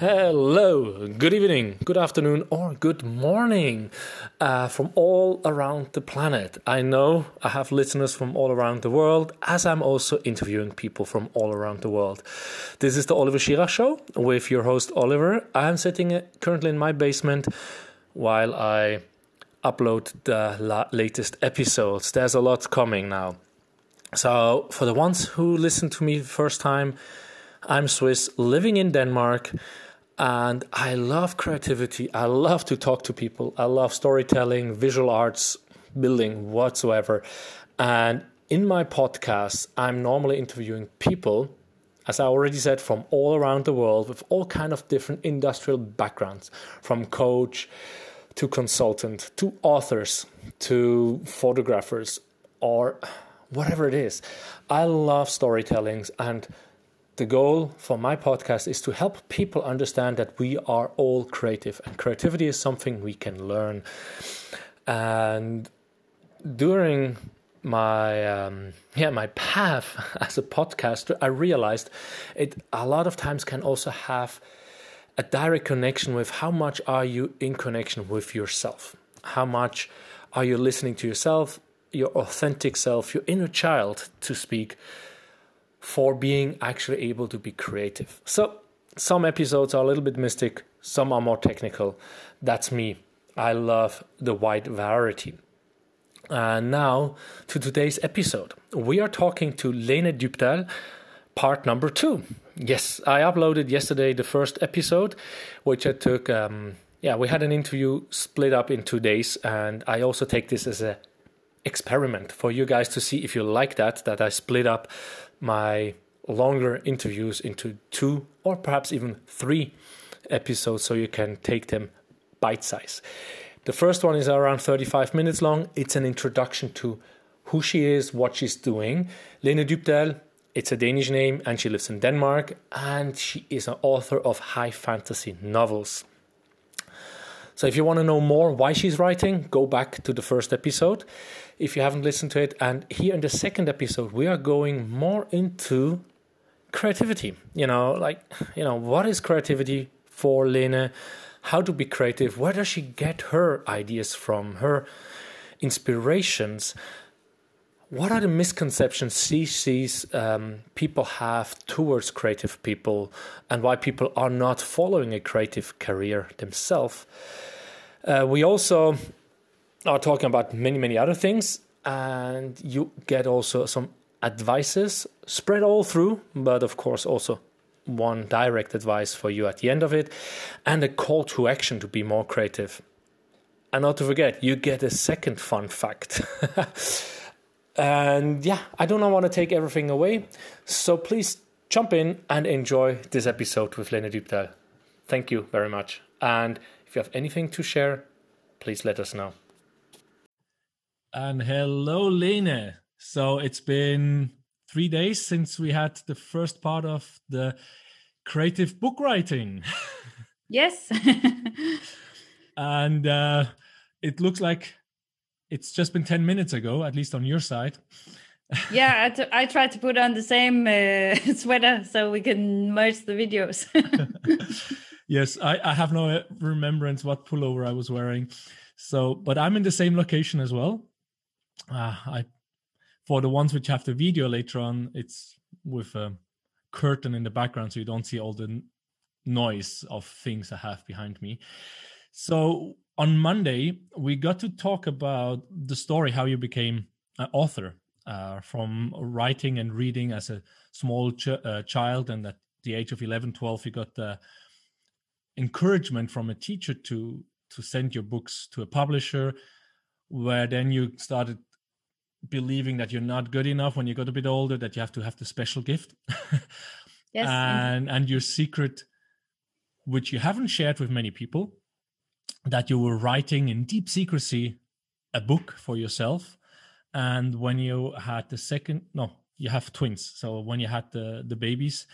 Hello, good evening, good afternoon, or good morning uh, from all around the planet. I know I have listeners from all around the world, as I'm also interviewing people from all around the world. This is the Oliver Schirach Show with your host Oliver. I'm sitting currently in my basement while I upload the la- latest episodes. There's a lot coming now. So, for the ones who listen to me first time, I'm Swiss, living in Denmark and I love creativity. I love to talk to people. I love storytelling, visual arts, building, whatsoever. And in my podcast, I'm normally interviewing people, as I already said, from all around the world with all kind of different industrial backgrounds, from coach to consultant to authors to photographers or whatever it is. I love storytellings and the goal for my podcast is to help people understand that we are all creative and creativity is something we can learn. And during my um, yeah my path as a podcaster, I realized it a lot of times can also have a direct connection with how much are you in connection with yourself, how much are you listening to yourself, your authentic self, your inner child, to speak for being actually able to be creative. So, some episodes are a little bit mystic, some are more technical. That's me. I love the wide variety. And now to today's episode. We are talking to Lene Dybdahl, part number two. Yes, I uploaded yesterday the first episode, which I took. Um, yeah, we had an interview split up in two days, and I also take this as a experiment for you guys to see if you like that. That I split up my longer interviews into two or perhaps even three episodes so you can take them bite size. The first one is around 35 minutes long. It's an introduction to who she is, what she's doing. Lene Dybdahl, it's a Danish name, and she lives in Denmark, and she is an author of high fantasy novels. So if you want to know more why she's writing, go back to the first episode if you haven't listened to it. And here in the second episode, we are going more into creativity. You know, like, you know, what is creativity for Lene? How to be creative? Where does she get her ideas from, her inspirations? What are the misconceptions sees um, people have towards creative people and why people are not following a creative career themselves? Uh, we also are talking about many, many other things, and you get also some advices spread all through, but of course, also one direct advice for you at the end of it, and a call to action to be more creative. And not to forget, you get a second fun fact. and yeah, I do not want to take everything away, so please jump in and enjoy this episode with Lene Dybdahl. Thank you very much. And if you have anything to share, please let us know. And hello, Lene. So it's been three days since we had the first part of the creative book writing. Yes. and uh, it looks like it's just been 10 minutes ago, at least on your side. yeah, I, t- I tried to put on the same uh, sweater so we can merge the videos. yes, I, I have no remembrance what pullover I was wearing. So, but I'm in the same location as well. Uh, I, for the ones which have the video later on, it's with a curtain in the background, so you don't see all the noise of things I have behind me. So on Monday, we got to talk about the story how you became an author uh, from writing and reading as a small ch- uh, child, and at the age of 11, 12, you got the encouragement from a teacher to to send your books to a publisher, where then you started believing that you're not good enough when you got a bit older, that you have to have the special gift. yes, and and your secret, which you haven't shared with many people, that you were writing in deep secrecy a book for yourself and when you had the second no you have twins. So when you had the the babies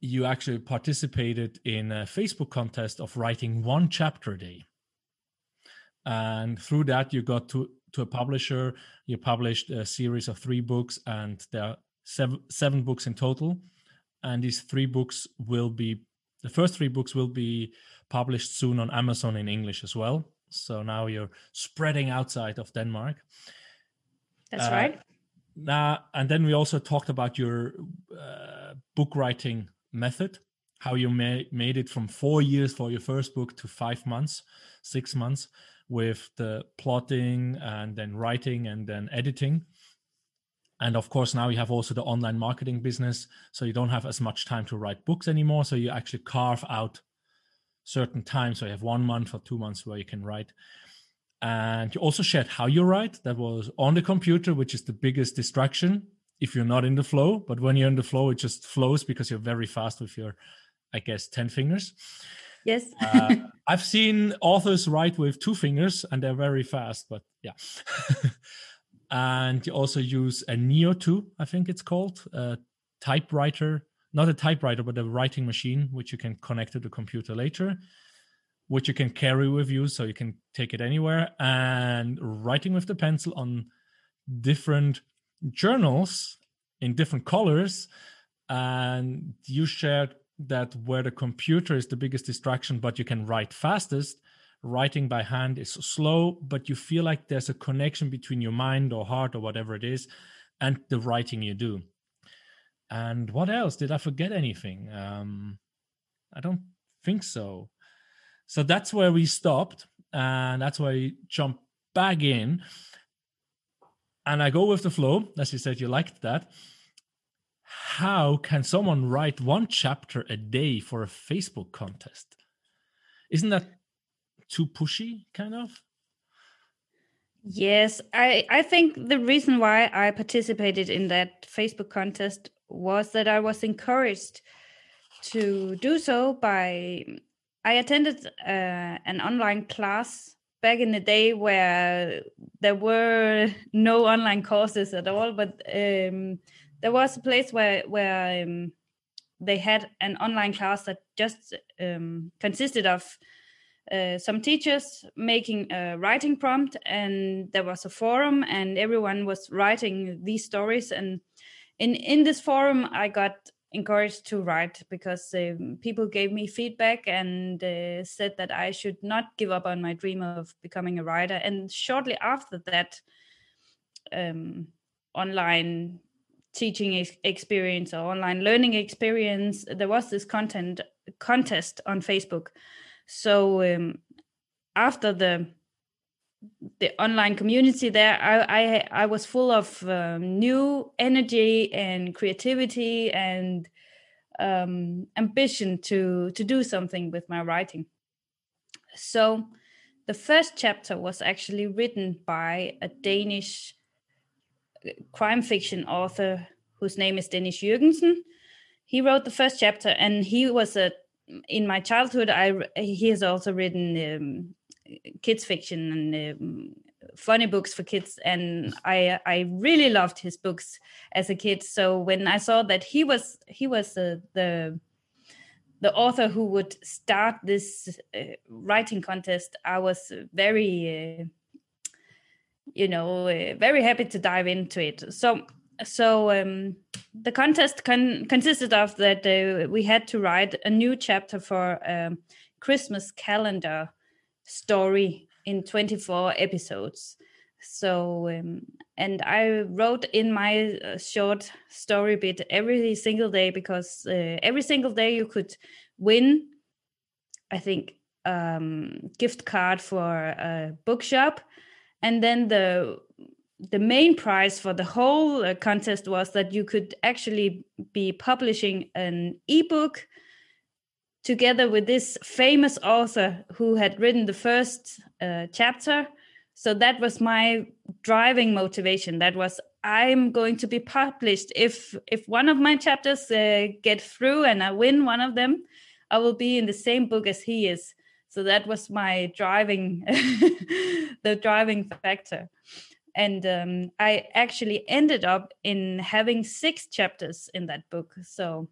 you actually participated in a facebook contest of writing one chapter a day. And through that you got to to a publisher. You published a series of three books and there are seven seven books in total. And these three books will be the first three books will be published soon on Amazon in English as well. So now you're spreading outside of Denmark. That's uh, right. Now, and then we also talked about your uh, book writing method, how you ma- made it from four years for your first book to five months, six months with the plotting and then writing and then editing. And of course, now you have also the online marketing business. So you don't have as much time to write books anymore. So you actually carve out certain times. So you have one month or two months where you can write. And you also shared how you write. That was on the computer, which is the biggest distraction if you're not in the flow. But when you're in the flow, it just flows because you're very fast with your, I guess, 10 fingers. Yes. uh, I've seen authors write with two fingers and they're very fast, but yeah. and you also use a Neo 2, I think it's called, a typewriter, not a typewriter, but a writing machine, which you can connect to the computer later, which you can carry with you so you can take it anywhere. And writing with the pencil on different journals in different colors. And you shared that where the computer is the biggest distraction, but you can write fastest, writing by hand is slow, but you feel like there's a connection between your mind or heart or whatever it is and the writing you do. And what else? Did I forget anything? Um, I don't think so. So that's where we stopped, and that's why I jump back in. And I go with the flow, as you said, you liked that how can someone write one chapter a day for a Facebook contest? Isn't that too pushy, kind of? Yes, I, I think the reason why I participated in that Facebook contest was that I was encouraged to do so by I attended uh, an online class back in the day where there were no online courses at all, but um, there was a place where where um, they had an online class that just um, consisted of uh, some teachers making a writing prompt and there was a forum and everyone was writing these stories. And in in this forum i got encouraged to write because um, people gave me feedback and uh, said that i should not give up on my dream of becoming a writer. And shortly after that um, online teaching experience or online learning experience there was this content contest on facebook so um, after the the online community there i i, I was full of um, new energy and creativity and um, ambition to to do something with my writing so the first chapter was actually written by a danish crime fiction author whose name is Dennis Jürgensen. He wrote the first chapter, and he was a in my childhood. I he has also written um, kids fiction and um, funny books for kids, and I I really loved his books as a kid. So when I saw that he was he was uh, the the author who would start this uh, writing contest, I was very uh, you know uh, very happy to dive into it so so um, the contest con- consisted of that uh, we had to write a new chapter for um, christmas calendar story in 24 episodes. So um, and i wrote in my uh, short story bit every single day because uh, every single day you could win i think um gift card for a bookshop. And then the the main prize for the whole uh, contest was that you could actually be publishing an ebook together with this famous author who had written the first uh, chapter. So that was my driving motivation. That was i'm going to be published. If if one of my chapters uh, get through and i win one of them i will be in the same book as he is. So that was my driving the driving factor and um, i actually ended up in having six chapters in that book so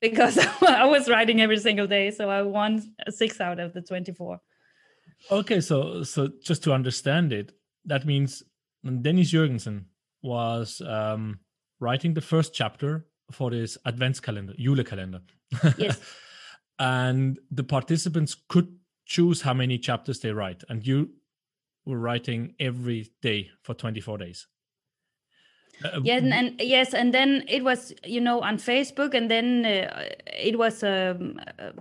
because i was writing every single day so i won six out of the 24 okay so so just to understand it that means dennis jürgensen was um, writing the first chapter for this advents calendar Jule calendar yes. And the participants could choose how many chapters they write, and you were writing every day for 24 days. Uh, yeah, and, and, yes, and then it was you know on Facebook, and then uh, it was a, a,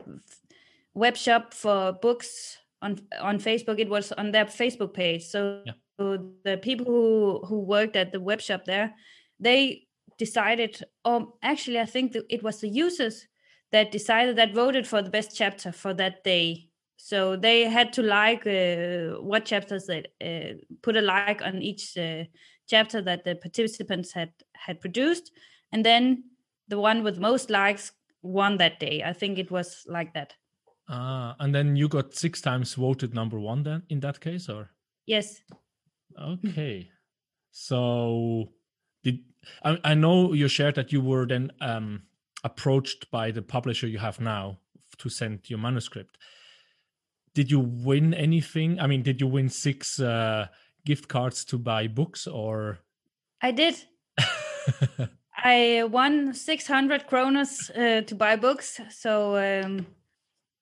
web shop for books on on Facebook. It was on their Facebook page. So, yeah. so the people who who worked at the web shop there, they decided. Oh, actually, I think it was the users that decided that voted for the best chapter for that day. So they had to like uh, what chapters they uh, put a like on each uh, chapter that the participants had had produced, and then the one with most likes won that day. I think it was like that. Ah, and then you got six times voted number one then in that case, or yes. Okay, so did I, I know you shared that you were then um, approached by the publisher you have now to send your manuscript. Did you win anything? I mean, did you win six uh, gift cards to buy books or? I did. I won 600 kronas uh, to buy books. So um,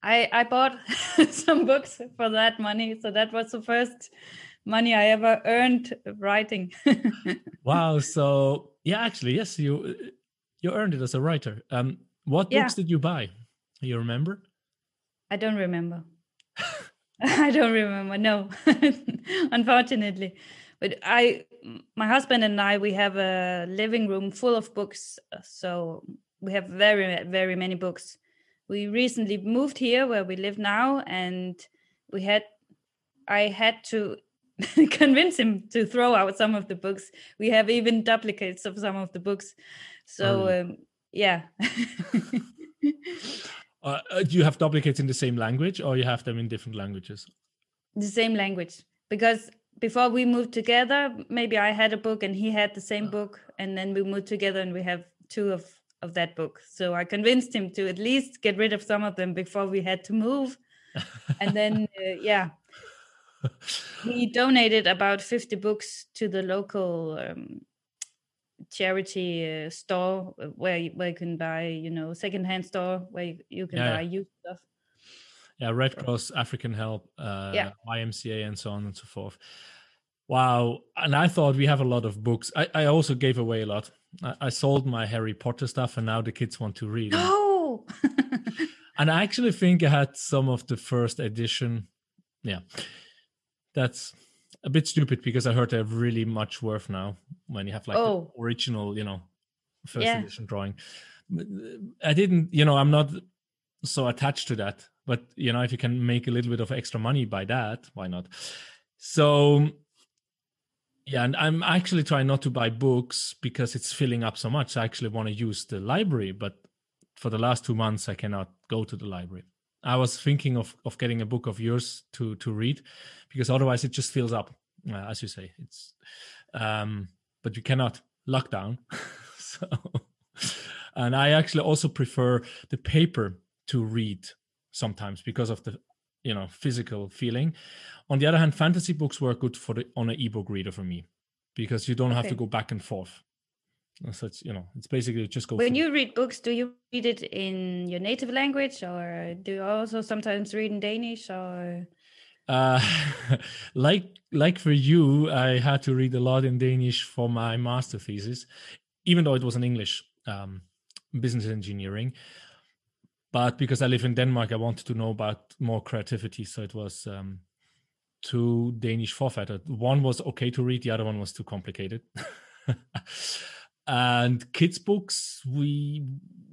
I, I bought some books for that money. So that was the first money I ever earned writing. wow. So yeah, actually, yes, you you earned it as a writer. Um, what yeah. books did you buy? You remember? I don't remember. I don't remember. No, unfortunately. But I, my husband and I, we have a living room full of books. So we have very, very many books. We recently moved here where we live now, and we had, I had to convince him to throw out some of the books. We have even duplicates of some of the books. So oh. um, yeah. Uh, uh, do you have duplicates in the same language or you have them in different languages? The same language. Because before we moved together, maybe I had a book and he had the same uh. book. And then we moved together and we have two of, of that book. So I convinced him to at least get rid of some of them before we had to move. and then, uh, yeah, he donated about 50 books to the local um, charity uh, store uh, where you, where you can buy you know secondhand store where you, you can yeah, buy yeah. used stuff. Yeah red cross african help uh yeah. ymca and so on and so forth. Wow and i thought we have a lot of books. I, I also gave away a lot. I, I sold my harry potter stuff and now the kids want to read. Oh and i actually think i had some of the first edition. Yeah that's a bit stupid because I heard they're really much worth now when you have like oh. the original, you know, first yeah. edition drawing. Uh, I didn't, you know, I'm not so attached to that. But you know, if you can make a little bit of extra money by that, why not? So yeah, and I'm actually trying not to buy books because it's filling up so much. I actually want to use the library, but for the last two months I cannot go to the library. I was thinking of of getting a book of yours to to read because otherwise it just fills up, uh, as you say. It's um, but you cannot lockdown. so, and I actually also prefer the paper to read sometimes because of the you know physical feeling. On the other hand, fantasy books work good for the on an ebook reader for me because you don't okay. have to go back and forth. So it's you know it's basically just go. When you read books, do you read it in your native language, or do you also sometimes read in Danish, or? Uh, like like for you, I had to read a lot in Danish for my master thesis, even though it was in English, um, business engineering. But because I live in Denmark, I wanted to know about more creativity, so it was um, two Danish forfatter. One was okay to read, the other one was too complicated. and kids books we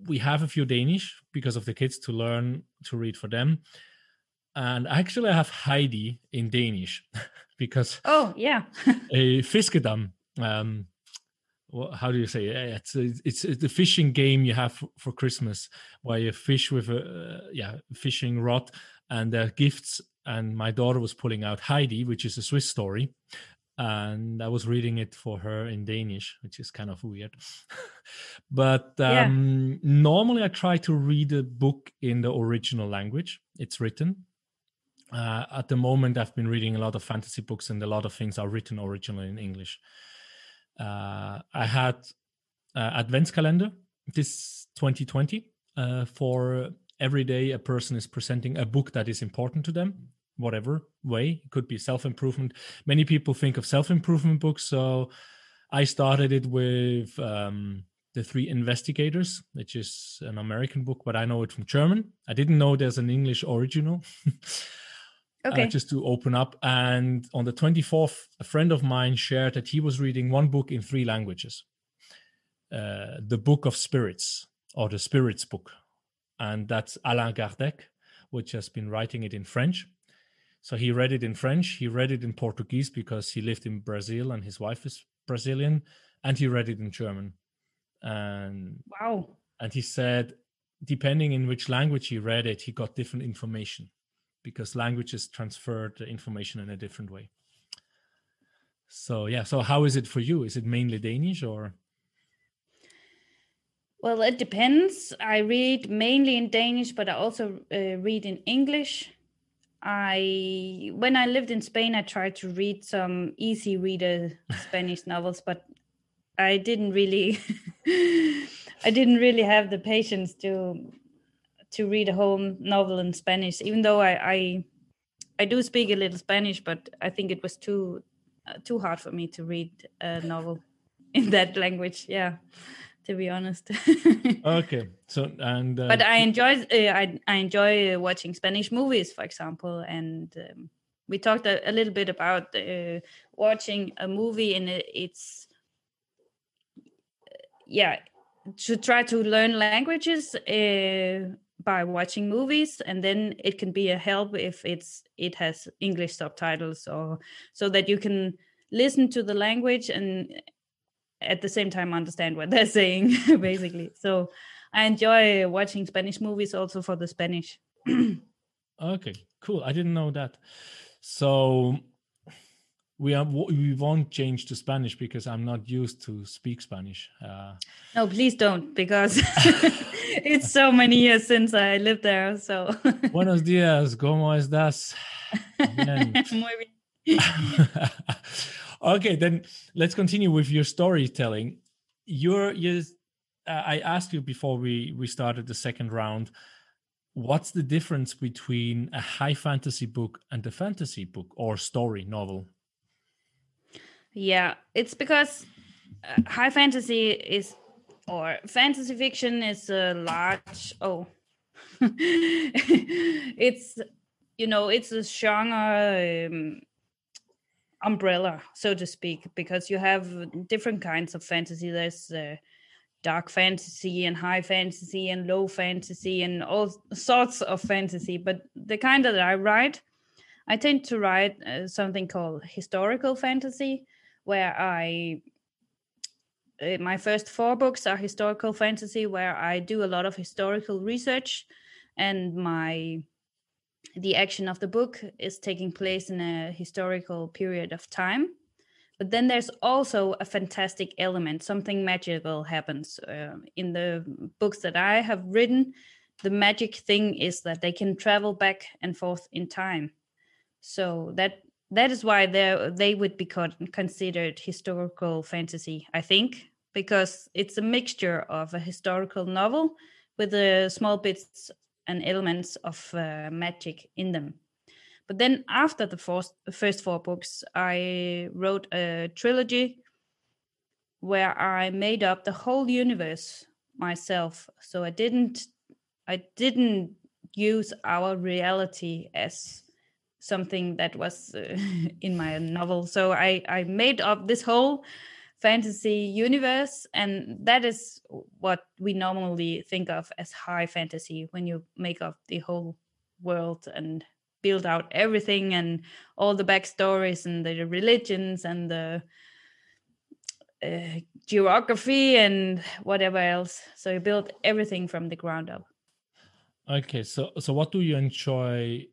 we have a few danish because of the kids to learn to read for them and actually i have heidi in danish because oh yeah a fiskedam um well, how do you say it? It's, it's it's the fishing game you have for Christmas where you fish with a uh, yeah fishing rod and are gifts. And my daughter was pulling out Heidi, which is a Swiss story, and I was reading it for her in Danish, which is kind of weird. but um, yeah. normally, I try to read a book in the original language it's written. Uh, at the moment, I've been reading a lot of fantasy books, and a lot of things are written originally in English. Uh, I had uh, Adventskalender this 2020 uh, for every day a person is presenting a book that is important to them, whatever way. It could be self improvement. Many people think of self improvement books. So I started it with um, The Three Investigators, which is an American book, but I know it from German. I didn't know there's an English original. Uh, okay. Uh, just to open up. And on the 24th, a friend of mine shared that he was reading one book in three languages uh, the Book of Spirits, or the Spirits book. And that's Allan Kardec, which has been writing it in French. So he read it in French, he read it in Portuguese because he lived in Brazil and his wife is Brazilian, and he read it in German. And wow. And he said, depending in which language he read it, he got different information because languages transfer the information in a different way. So yeah, so how is it for you? Is it mainly Danish or? Well, it depends. I read mainly in Danish, but I also uh, read in English. I when I lived in Spain, I tried to read some easy reader Spanish novels, but I didn't really, I didn't really have the patience to to read a whole novel in Spanish. Even though I I, I do speak a little Spanish, but I think it was too uh, too hard for me to read a novel in that language. Yeah to be honest. okay, so and uh, but I enjoy uh, I I enjoy uh, watching Spanish movies, for example, and um, we talked a, a, little bit about uh, watching a movie and it's yeah to try to learn languages uh, by watching movies and then it can be a help if it's it has english subtitles or so that you can listen to the language and at the same time understand what they're saying basically. So i enjoy watching spanish movies also for the spanish. Okay cool. I didn't know that. So we are we won't change to spanish because i'm not used to speak spanish uh, no please don't because it's so many years since i lived there so. Buenos dias cómo estás? Muy bien okay, then let's continue with your storytelling. You're, you uh, I asked you before we we started the second round. What's the difference between a high fantasy book and a fantasy book or story novel? Yeah, it's because uh, high fantasy is or fantasy fiction is a large oh it's you know it's a genre um, umbrella, so to speak, because you have different kinds of fantasy. There's uh, dark fantasy and high fantasy and low fantasy and all sorts of fantasy. But the kind that I write, I tend to write uh, something called historical fantasy, where I uh, my first four books are historical fantasy, where I do a lot of historical research, and my the action of the book is taking place in a historical period of time. But then there's also a fantastic element something magical happens uh, in the books that i have written. The magic thing is that they can travel back and forth in time. So that that is why they they would be considered historical fantasy i think because it's a mixture of a historical novel with a small bits and elements of uh, magic in them. But then after the first, first four books, I wrote a trilogy where I made up the whole universe myself. So I didn't I didn't use our reality as something that was uh, in my novel. So I I made up this whole fantasy universe and that is what we normally think of as high fantasy when you make up the whole world and build out everything and all the backstories and the religions and the uh, geography and whatever else. So you build everything from the ground up. Okay so so what do you enjoy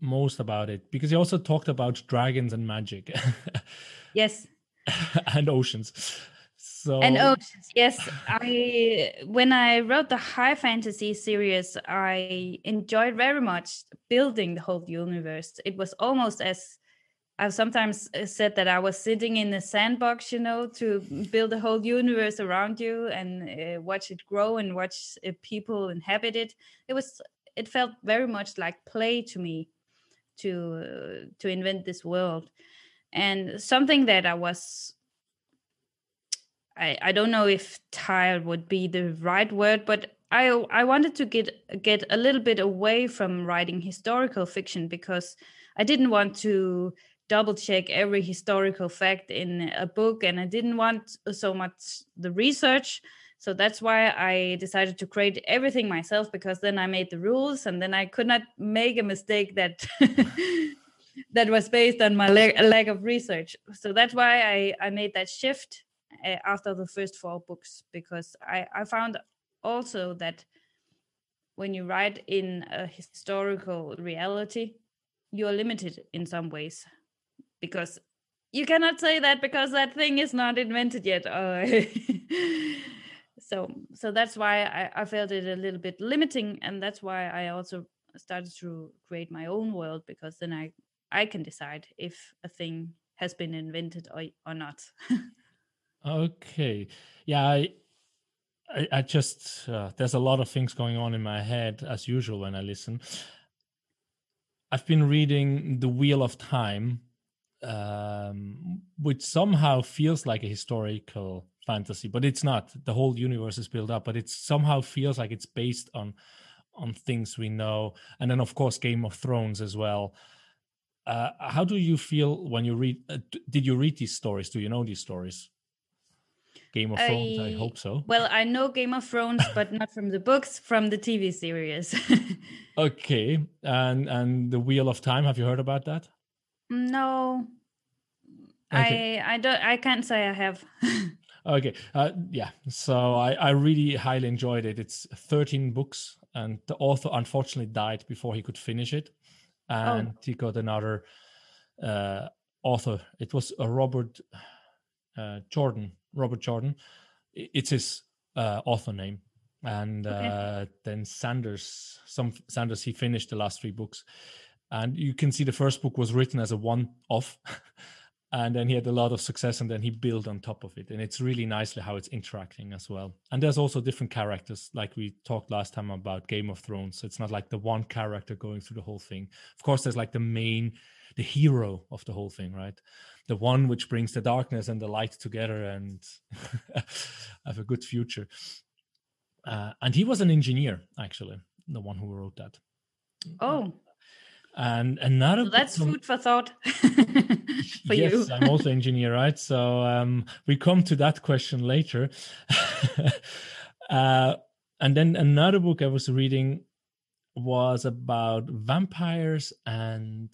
most about it? Because you also talked about dragons and magic. Yes and oceans. So and oceans, yes. I when I wrote the high fantasy series, I enjoyed very much building the whole universe. It was almost as I've sometimes uh, said that I was sitting in a sandbox, you know, to build a whole universe around you and uh, watch it grow and watch uh, people inhabit it. It was, it felt very much like play to me to uh, to invent this world, and something that I was. I, I don't know if tired would be the right word, but I I wanted to get get a little bit away from writing historical fiction because I didn't want to double check every historical fact in a book and i didn't want so much the research so that's why i decided to create everything myself because then i made the rules and then i could not make a mistake that that was based on my lack of research. So that's why i i made that shift uh, after the first four books because i i found also that when you write in a historical reality you're limited in some ways because you cannot say that because that thing is not invented yet so so that's why I, I felt it a little bit limiting and that's why i also started to create my own world because then i i can decide if a thing has been invented or, or not okay yeah i I, I just uh, there's a lot of things going on in my head as usual when I listen. I've been reading The Wheel of Time um, which somehow feels like a historical fantasy, but it's not. The whole universe is built up, but it somehow feels like it's based on on things we know, and then of course Game of Thrones as well. Uh, how do you feel when you read? Uh, did you read these stories? Do you know these stories? Game of Thrones. I, I hope so. Well, I know Game of Thrones, but not from the books, from the TV series. okay, and and the Wheel of Time. Have you heard about that? No, okay. I I don't I can't say I have. okay, uh, yeah. So I I really highly enjoyed it. It's 13 books, and the author unfortunately died before he could finish it, and oh. he got another uh, author. It was a Robert uh, Jordan. Robert Jordan. It's his uh, author name and okay. uh, then Sanders, some Sanders, he finished the last three books, and you can see the first book was written as a one-off and then he had a lot of success and then he built on top of it. And it's really nicely how it's interacting as well. And there's also different characters like we talked last time about game of thrones. So it's not like the one character going through the whole thing. Of course there's like the main the hero of the whole thing right? The one which brings the darkness and the light together and have a good future. Uh, and he was an engineer actually the one who wrote that. Oh and another so that's food for thought for yes, you. I'm also engineer, right? So um, we come to that question later. uh, and then another book I was reading was about vampires and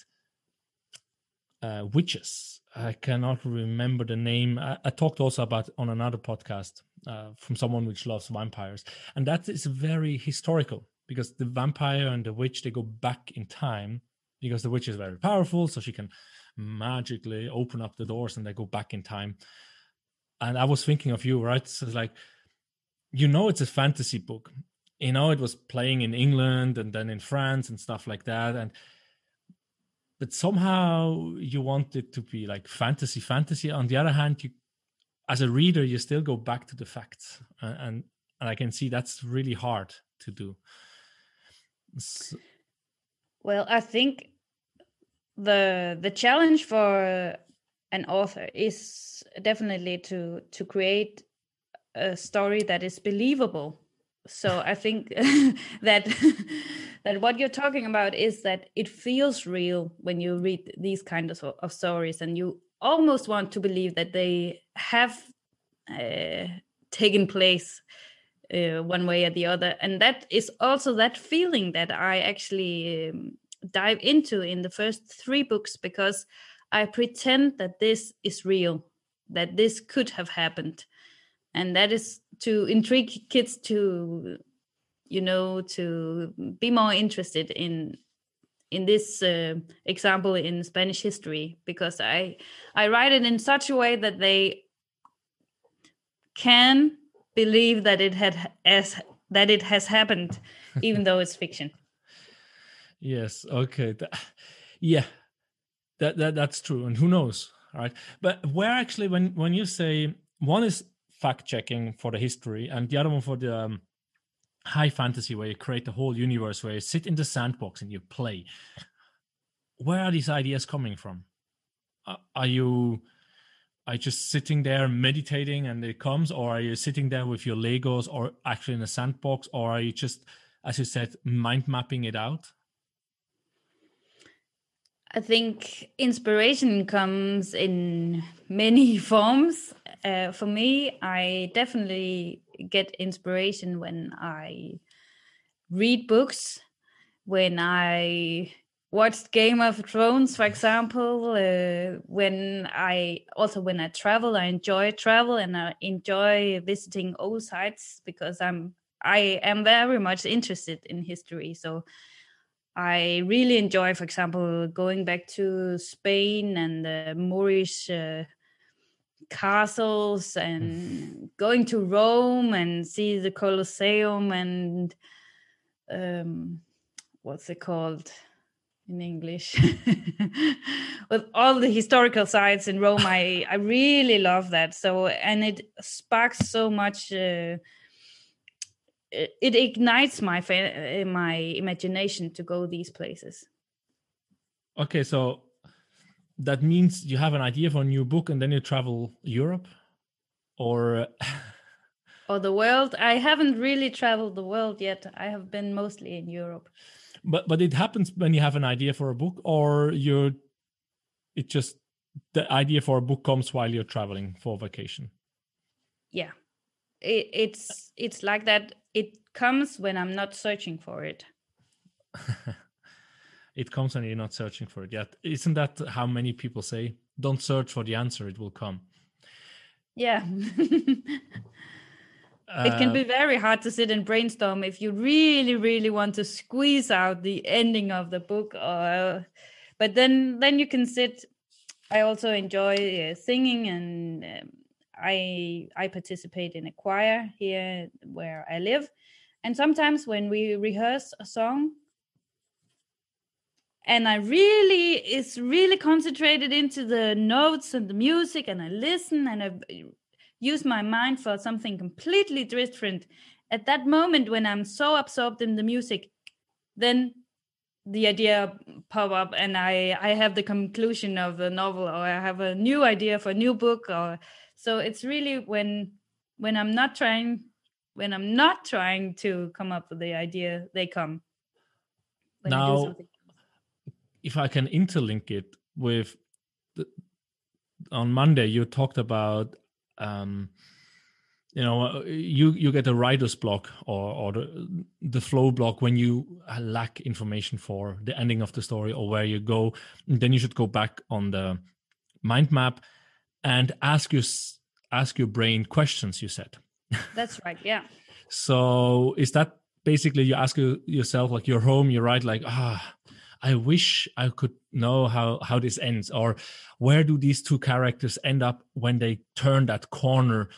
uh, witches. I cannot remember the name. I, I, talked also about on another podcast uh, from someone which loves vampires, and that is very historical because the vampire and the witch they go back in time because the witch is very powerful, so she can magically open up the doors and they go back in time. And I was thinking of you, right? So it's like, you know, it's a fantasy book. You know, it was playing in England and then in France and stuff like that. And but somehow you want it to be like fantasy, fantasy. On the other hand, you as a reader, you still go back to the facts. And and I can see that's really hard to do. Well, I think the the challenge for an author is definitely to to create a story that is believable. So i think that that what you're talking about is that it feels real when you read these kind of, of stories and you almost want to believe that they have uh, taken place uh, one way or the other and that is also that feeling that i actually um, dive into in the first three books because I pretend that this is real, that this could have happened. And that is to intrigue kids to, you know, to be more interested in in this uh, example in Spanish history because I I write it in such a way that they can believe that it had as that it has happened even though it's fiction Yes. Okay. Yeah. that, that that's true and who knows all right but where actually when when you say one is fact checking for the history and the other one for the um, high fantasy where you create the whole universe where you sit in the sandbox and you play where are these ideas coming from are you are you just sitting there meditating and it comes or are you sitting there with your legos or actually in a sandbox or are you just as you said mind mapping it out I think inspiration comes in many forms. Uh, for me, I definitely get inspiration when I read books, when I watched Game of Thrones, for example. Uh, when I also when I travel, I enjoy travel and I enjoy visiting old sites because I'm I am very much interested in history. So I really enjoy, for example, going back to Spain and the Moorish uh, castles and going to Rome and see the Colosseum and um, what's it called in English? With all the historical sites in Rome, I I really love that. So and it sparks so much. Uh, it ignites my uh, my imagination to go these places okay so that means you have an idea for a new book and then you travel europe or or the world i haven't really traveled the world yet i have been mostly in europe but but it happens when you have an idea for a book or you're it just the idea for a book comes while you're traveling for vacation. Yeah. It, it's it's like that. It comes when i'm not searching for it. It comes when you're not searching for it yet. Isn't that how many people say don't search for the answer it will come. Yeah it can be uh, very hard to sit and brainstorm if you really really want to squeeze out the ending of the book or but then then you can sit. I also enjoy uh, singing and um, I I participate in a choir here where I live, and sometimes when we rehearse a song, and I really is really concentrated into the notes and the music, and I listen and I use my mind for something completely different. At that moment, when I'm so absorbed in the music, then the idea pop up and I I have the conclusion of the novel or I have a new idea for a new book or so it's really when when i'm not trying when i'm not trying to come up with the idea they come now if i can interlink it with the, on monday you talked about um you know you you get a writer's block or or the, the flow block when you lack information for the ending of the story or where you go. Then you should go back on the mind map and ask your ask your brain questions you said. That's right yeah. So is that basically you ask yourself like you're home you write like ah i wish i could know how how this ends or where do these two characters end up when they turn that corner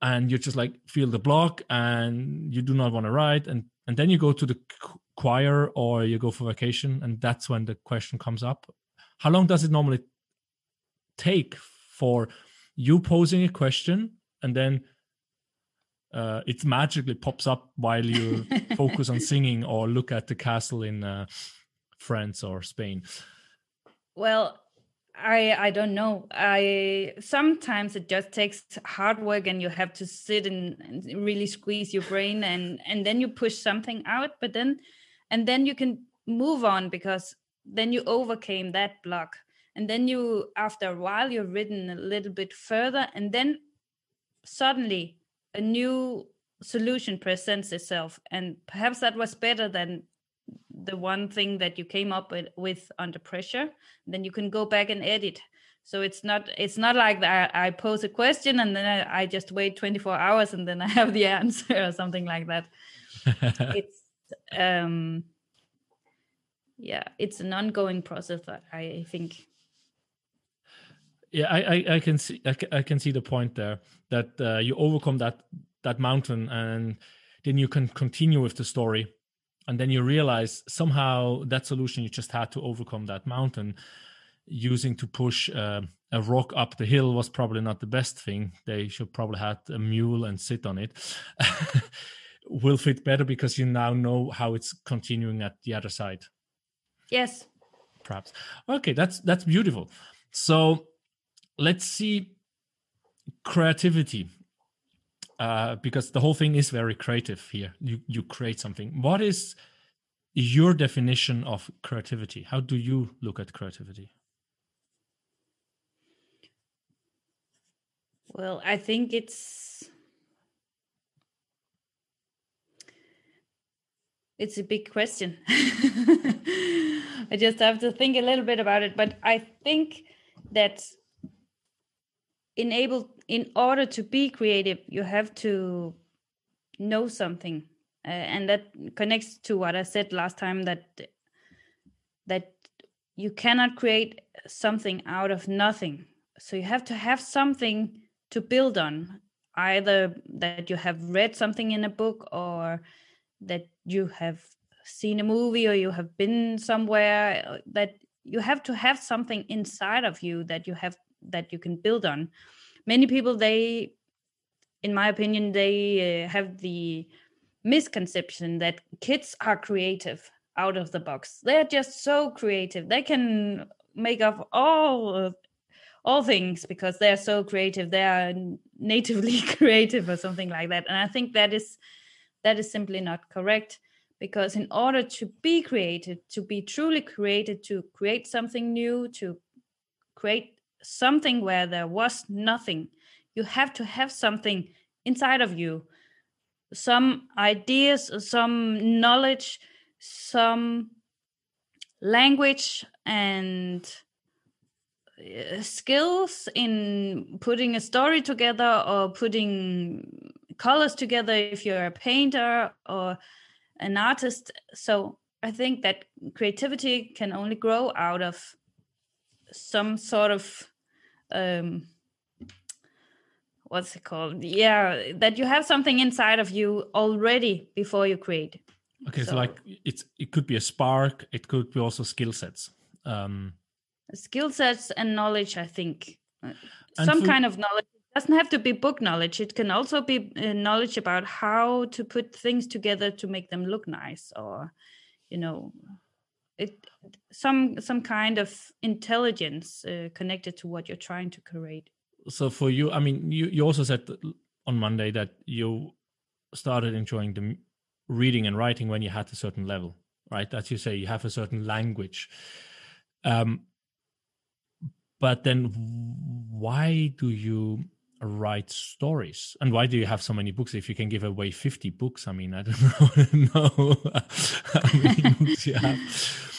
and you just like feel the block and you do not want to write and and then you go to the choir or you go for vacation and that's when the question comes up. How long does it normally take for you posing a question and then uh, it magically pops up while you focus on singing or look at the castle in uh, France or Spain? Well, I I don't know. I sometimes it just takes hard work and you have to sit and, and really squeeze your brain and and then you push something out, but then and then you can move on because then you overcame that block and then you after a while you've written a little bit further and then suddenly a new solution presents itself and perhaps that was better than the one thing that you came up with, under pressure then you can go back and edit. So it's not it's not like I, I pose a question and then I, I, just wait 24 hours and then i have the answer or something like that. It's um yeah it's an ongoing process that i think. Yeah I, I, I can see I, I can see the point there that uh, you overcome that that mountain and then you can continue with the story and then you realize somehow that solution you just had to overcome that mountain using to push uh, a rock up the hill was probably not the best thing. They should probably had a mule and sit on it. will fit better because you now know how it's continuing at the other side. Yes. Perhaps. Okay, that's that's beautiful. So let's see creativity. Uh, because the whole thing is very creative here. You you create something. What is your definition of creativity? How do you look at creativity? Well, I think it's it's a big question. I just have to think a little bit about it, but I think that enable in order to be creative, you have to know something, uh, and that connects to what I said last time that that you cannot create something out of nothing. So you have to have something to build on either that you have read something in a book or that you have seen a movie or you have been somewhere uh, that you have to have something inside of you that you have that you can build on. Many people they in my opinion they uh, have the misconception that kids are creative out of the box. They're just so creative. They can make up all all things because they're so creative. They are natively creative or something like that. And i think that is that is simply not correct because in order to be created to be truly created to create something new to create something where there was nothing. You have to have something inside of you. Some ideas some knowledge some language and uh, skills in putting a story together or putting colors together if you're a painter or an artist. So i think that creativity can only grow out of some sort of um what's it called? Yeah that you have something inside of you already before you create. Okay so, so like it's it could be a spark it could be also skill sets um. Skill sets and knowledge i think. Uh, some for, kind of knowledge. It doesn't have to be book knowledge it can also be uh, knowledge about how to put things together to make them look nice or you know it some some kind of intelligence uh, connected to what you're trying to create. So for you i mean you you also said on monday that you started enjoying the reading and writing when you had a certain level right? As you say you have a certain language. Um but then why do you write stories? And why do you have so many books? If you can give away 50 books i mean i don't know. How many books you have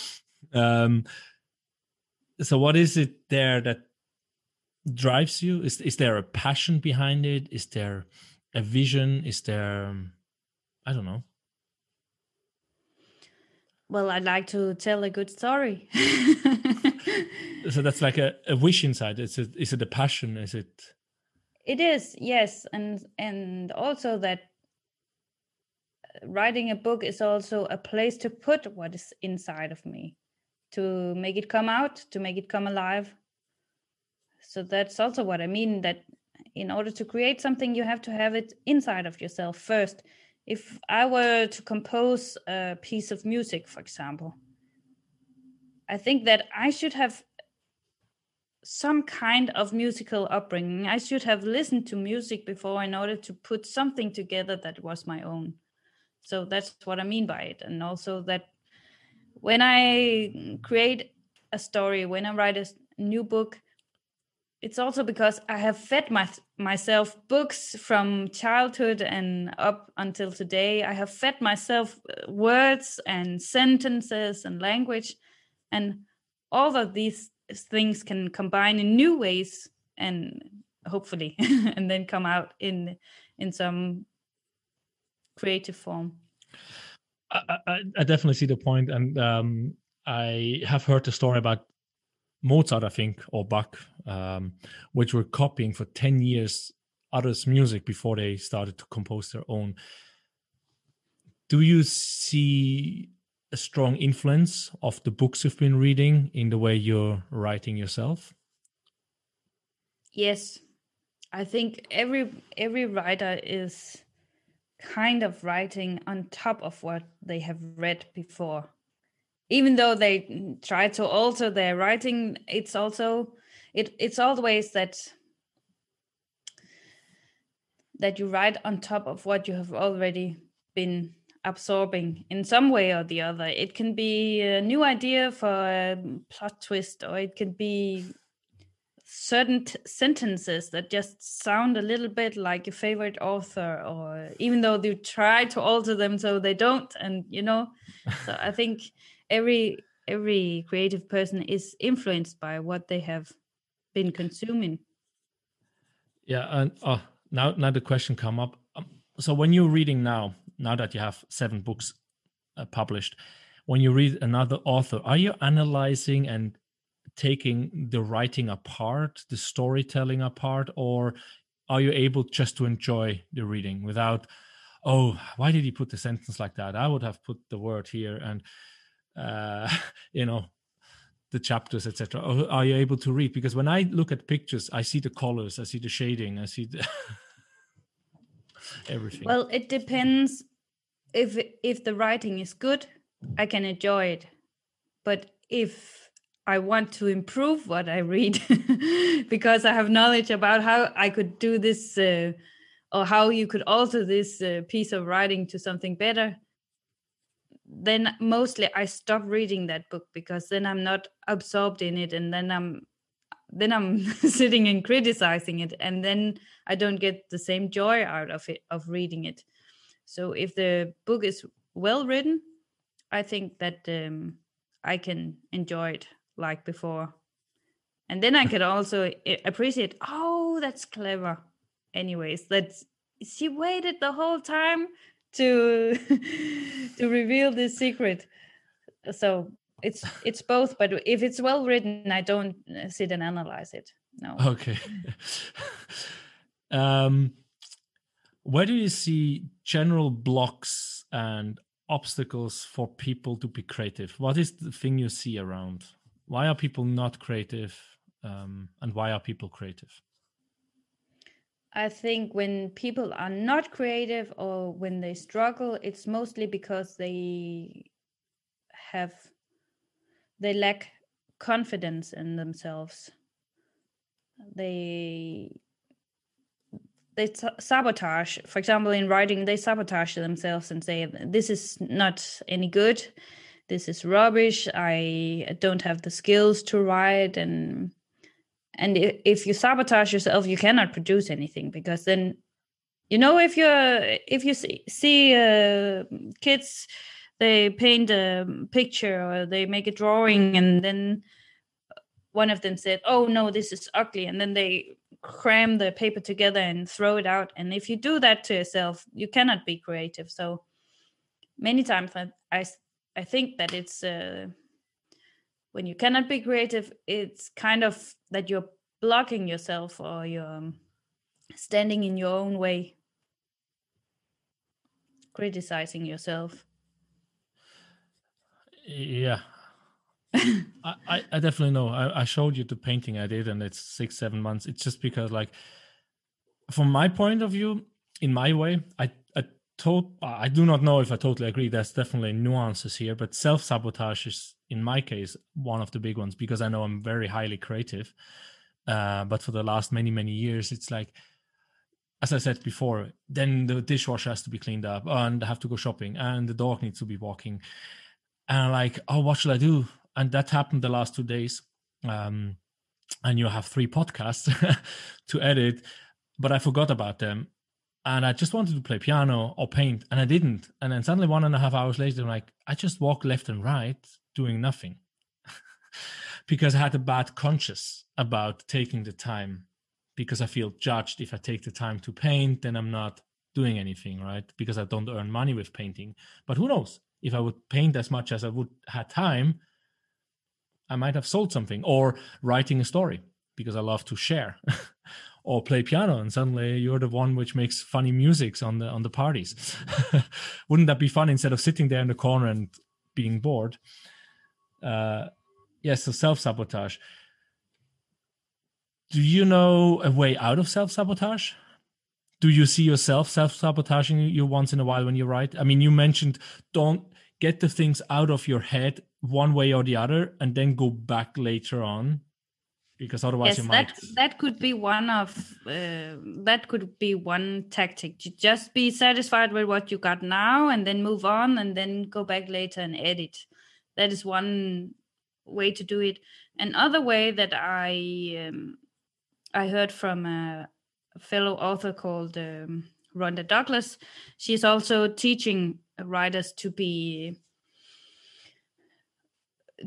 um, so what is it there that drives you? Is is there a passion behind it? Is there a vision? Is there um, i don't know. Well i'd like to tell a good story. So that's like a, a wish inside. Is it is it a passion? Is it? It is yes. And and also that uh, writing a book is also a place to put what is inside of me to make it come out to make it come alive so that's also what i mean that in order to create something you have to have it inside of yourself first if i were to compose a piece of music for example i think that i should have some kind of musical upbringing. I should have listened to music before in order to put something together that was my own. So that's what I mean by it. And also that when I create a story, when I write a new book, it's also because I have fed my, myself books from childhood and up until today. I have fed myself uh, words and sentences and language. And all of these things can combine in new ways and hopefully and then come out in in some creative form I, I, I definitely see the point and um, i have heard the story about mozart i think or bach um, which were copying for 10 years others music before they started to compose their own do you see a strong influence of the books you've been reading in the way you're writing yourself? Yes, I think every every writer is kind of writing on top of what they have read before. Even though they try to alter their writing, it's also it it's always that that you write on top of what you have already been absorbing in some way or the other. It can be a new idea for a plot twist, or it can be certain t- sentences that just sound a little bit like your favorite author, or even though you try to alter them so they don't. And you know, so I think every every creative person is influenced by what they have been consuming. Yeah, and uh, now now the question come up. Um, so when you're reading now, now that you have seven books uh, published, when you read another author, are you analyzing and taking the writing apart, the storytelling apart, or are you able just to enjoy the reading without, oh, why did he put the sentence like that? I would have put the word here, and uh, you know, the chapters, etc. Are you able to read? Because when I look at pictures, I see the colors, I see the shading, I see the everything. Well, it depends. If if the writing is good, I can enjoy it. But if I want to improve what I read because I have knowledge about how I could do this uh, or how you could alter this uh, piece of writing to something better, then mostly I stop reading that book because then I'm not absorbed in it and then I'm then I'm sitting and criticizing it and then I don't get the same joy out of it of reading it. So if the book is well written, I think that um, I can enjoy it like before. And then I could also appreciate, oh, that's clever. Anyways, that she waited the whole time to to reveal this secret. So it's it's both, but if it's well written, I don't sit and analyze it. No. Okay. um, where do you see general blocks and obstacles for people to be creative? What is the thing you see around? Why are people not creative um, and why are people creative? I think when people are not creative or when they struggle it's mostly because they have they lack confidence in themselves. They they sabotage. For example in writing they sabotage themselves and say this is not any good this is rubbish i don't have the skills to write and and if you sabotage yourself you cannot produce anything because then you know if you if you see, see uh, kids they paint a picture or they make a drawing and then one of them said oh no this is ugly and then they cram the paper together and throw it out and if you do that to yourself you cannot be creative. So many times i, I I think that it's uh, when you cannot be creative, it's kind of that you're blocking yourself or you're um, standing in your own way, criticizing yourself. Yeah. I, I definitely know. I, I showed you the painting I did, and it's six, seven months. It's just because, like, from my point of view, in my way, I, I to- I do not know if I totally agree. There's definitely nuances here, but self sabotage is, in my case, one of the big ones because I know I'm very highly creative. Uh, but for the last many, many years, it's like, as I said before, then the dishwasher has to be cleaned up and I have to go shopping and the dog needs to be walking. And I'm like, oh, what should I do? And that happened the last two days. Um, and you have three podcasts to edit, but I forgot about them and I just wanted to play piano or paint, and I didn't. And then suddenly, one and a half hours later, I'm like, I just walk left and right doing nothing because I had a bad conscience about taking the time because I feel judged if I take the time to paint, then I'm not doing anything, right? Because I don't earn money with painting. But who knows? If I would paint as much as I would had time, I might have sold something or writing a story because I love to share. or play piano and suddenly you're the one which makes funny musics on the on the parties wouldn't that be fun instead of sitting there in the corner and being bored. Uh, yes, so self sabotage. Do you know a way out of self sabotage? Do you see yourself self sabotaging you once in a while when you write? I mean, you mentioned don't get the things out of your head one way or the other and then go back later on because otherwise yes, you might that that could be one of uh, that could be one tactic. To just be satisfied with what you got now and then move on and then go back later and edit. That is one way to do it. Another way that i um, i heard from a fellow author called um, rhonda douglas. She's also teaching writers to be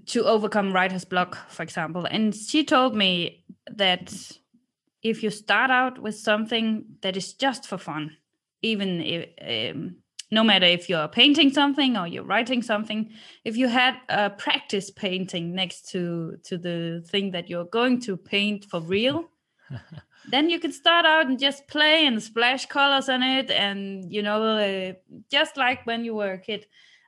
to overcome writer's block, for example. And she told me that if you start out with something that is just for fun, even if, um, no matter if you're painting something or you're writing something, if you had a practice painting next to to the thing that you're going to paint for real, then you can start out and just play and splash colors on it, and you know, uh, just like when you were a kid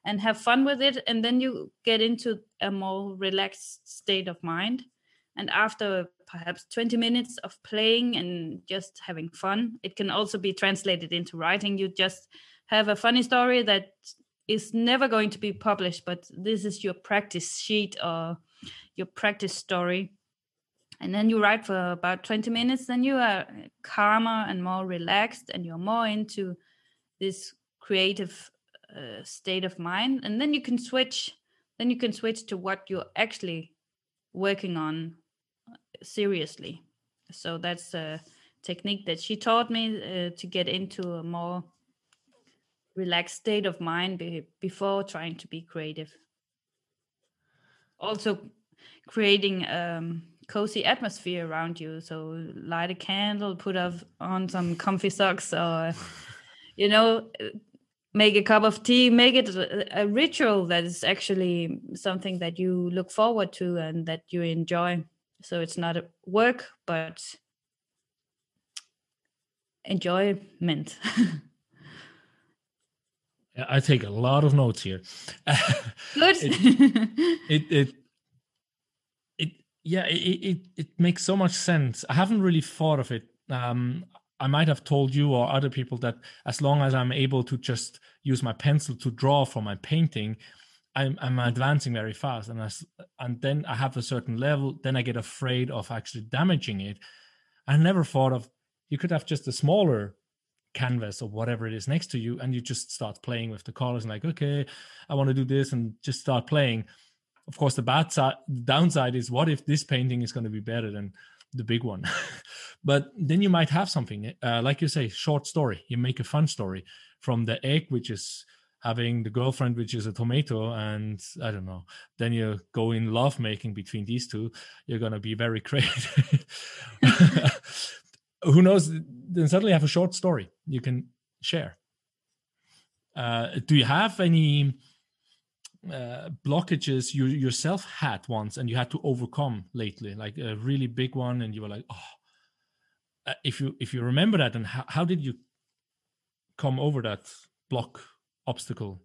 and have fun with it and then you get into a more relaxed state of mind. And after perhaps 20 minutes of playing and just having fun it can also be translated into writing. You just have a funny story that is never going to be published but this is your practice sheet or your practice story. And then you write for about 20 minutes then you are calmer and more relaxed and you're more into this creative uh, state of mind and then you can switch then you can switch to what you're actually working on uh, seriously. So that's a technique that she taught me uh, to get into a more relaxed state of mind be- before trying to be creative. Also creating um cozy atmosphere around you. So light a candle put on some comfy socks or you know make a cup of tea make it a, ritual that is actually something that you look forward to and that you enjoy. So it's not work but enjoyment. I take a lot of notes here. Good. It, it, it it yeah it, it it makes so much sense. I haven't really thought of it um I might have told you or other people that as long as I'm able to just use my pencil to draw for my painting, I'm, I'm advancing very fast. And as and then I have a certain level, then I get afraid of actually damaging it. I never thought of you could have just a smaller canvas or whatever it is next to you, and you just start playing with the colors and like, okay, I want to do this, and just start playing. Of course, the bad side, downside is what if this painting is going to be better than the big one. but then you might have something, uh, like you say, short story. You make a fun story from the egg, which is having the girlfriend, which is a tomato, and I don't know. Then you go in love making between these two. You're gonna be very creative. Who knows? Then suddenly have a short story you can share. Uh, do you have any? Uh, blockages you yourself had once and you had to overcome lately like a really big one and you were like oh. Uh, if you if you remember that and how, how did you come over that block obstacle?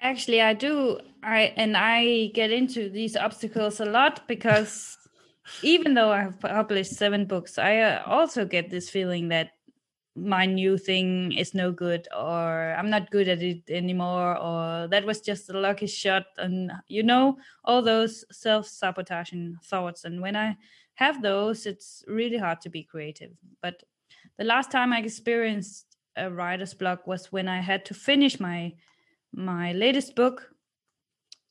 Actually i do. I and i get into these obstacles a lot because even though i have published seven books i uh, also get this feeling that my new thing is no good or i'm not good at it anymore or that was just a lucky shot. And you know all those self-sabotaging thoughts. And when i have those it's really hard to be creative. But the last time i experienced a writer's block was when i had to finish my my latest book.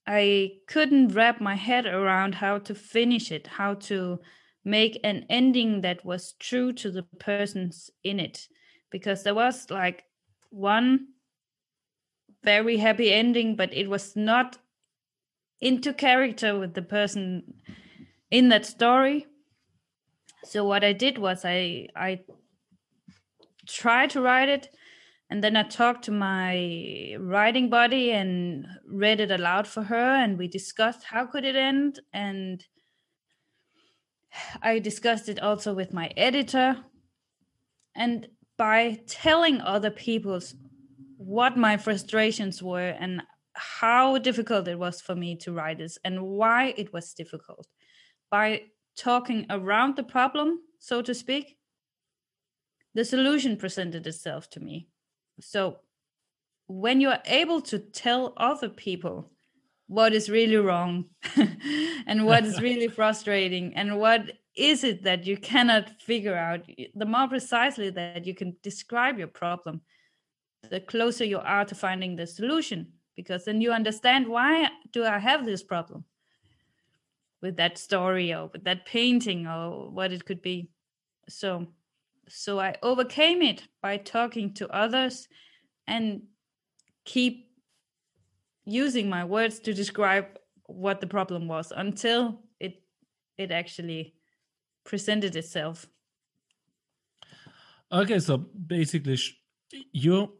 I couldn't wrap my head around how to finish it how to make an ending that was true to the persons in it. Because there was like one very happy ending but it was not into character with the person in that story. So what i did was i i tried to write it and then i talked to my writing buddy and read it aloud for her and we discussed how could it end and I discussed it also with my editor. And by telling other people what my frustrations were and how difficult it was for me to write this and why it was difficult by talking around the problem, so to speak. The solution presented itself to me. So when you are able to tell other people what is really wrong and what is really frustrating and what is it that you cannot figure out? The more precisely that you can describe your problem the closer you are to finding the solution because then you understand why do i have this problem with that story or with that painting or what it could be. So so i overcame it by talking to others and keep using my words to describe what the problem was until it it actually presented itself. Okay so basically you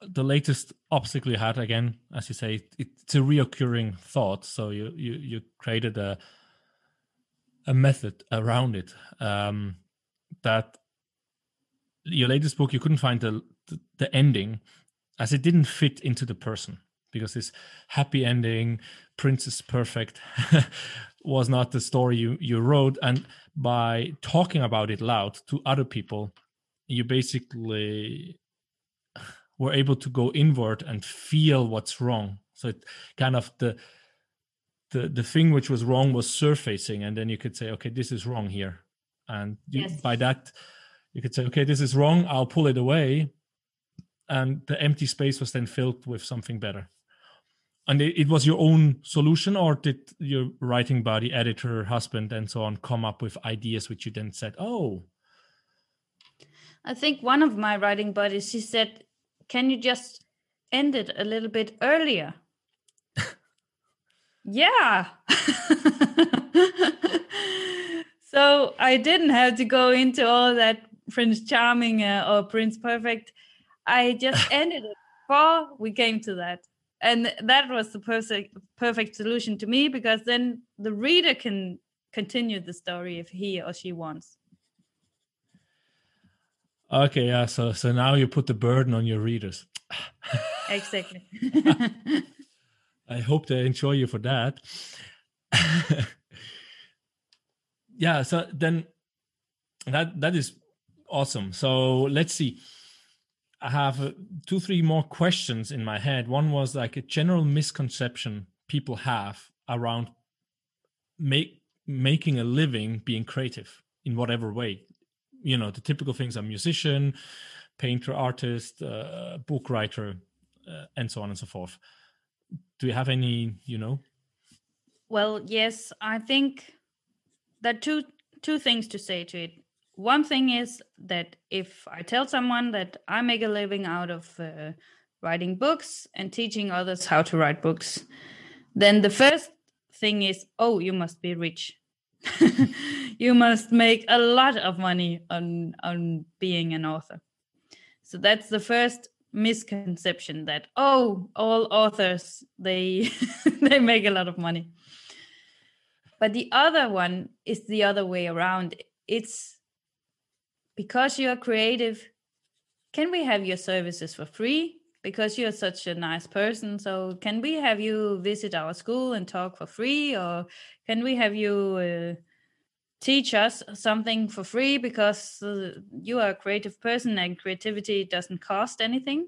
the latest obstacle you had again as you say it's a reoccurring thought so you you you created a a method around it um that your latest book you couldn't find the the, the ending as it didn't fit into the person because this happy ending princess perfect was not the story you you wrote. And by talking about it loud to other people you basically were able to go inward and feel what's wrong. So it kind of the the the thing which was wrong was surfacing and then you could say okay this is wrong here. And you, by that you could say okay this is wrong i'll pull it away. And the empty space was then filled with something better and it, was your own solution or did your writing buddy editor husband and so on come up with ideas which you then said oh I think one of my writing buddies, she said, Can you just end it a little bit earlier? yeah. so I didn't have to go into all that Prince Charming uh, or Prince Perfect. I just ended it before we came to that. And that was the perfect perfect solution to me because then the reader can continue the story if he or she wants. okay yeah so so now you put the burden on your readers Exactly. I hope they enjoy you for that. yeah, so then that that is awesome. So let's see. I have uh, two, three more questions in my head. One was like a general misconception people have around make making a living being creative in whatever way. You know, the typical things are musician, painter, artist, uh, book writer, uh, and so on and so forth. Do you have any, you know? Well, yes, I think there are two two things to say to it. One thing is that if I tell someone that I make a living out of uh, writing books and teaching others how to write books, then the first thing is, oh, you must be rich. you must make a lot of money on on being an author. So that's the first misconception that oh, all authors they they make a lot of money. But the other one is the other way around. It's because you're creative, can we have your services for free? Because you're such a nice person. So, can we have you visit our school and talk for free? Or can we have you uh, teach us something for free? Because uh, you are a creative person and creativity doesn't cost anything.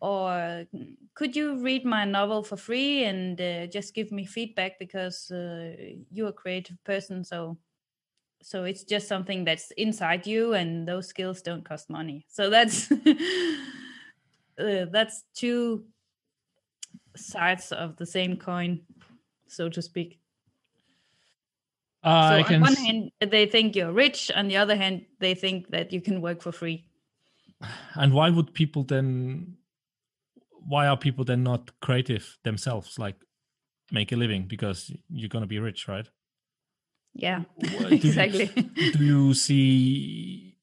Or could you read my novel for free and uh, just give me feedback because uh, you're a creative person? So so it's just something that's inside you and those skills don't cost money so that's uh, that's two sides of the same coin so to speak Uh, so I on one s- hand they think you're rich on the other hand they think that you can work for free and why would people then? Why are people then not creative themselves? Like make a living because you're gonna be rich, right? Yeah Wha- do you- exactly Do you see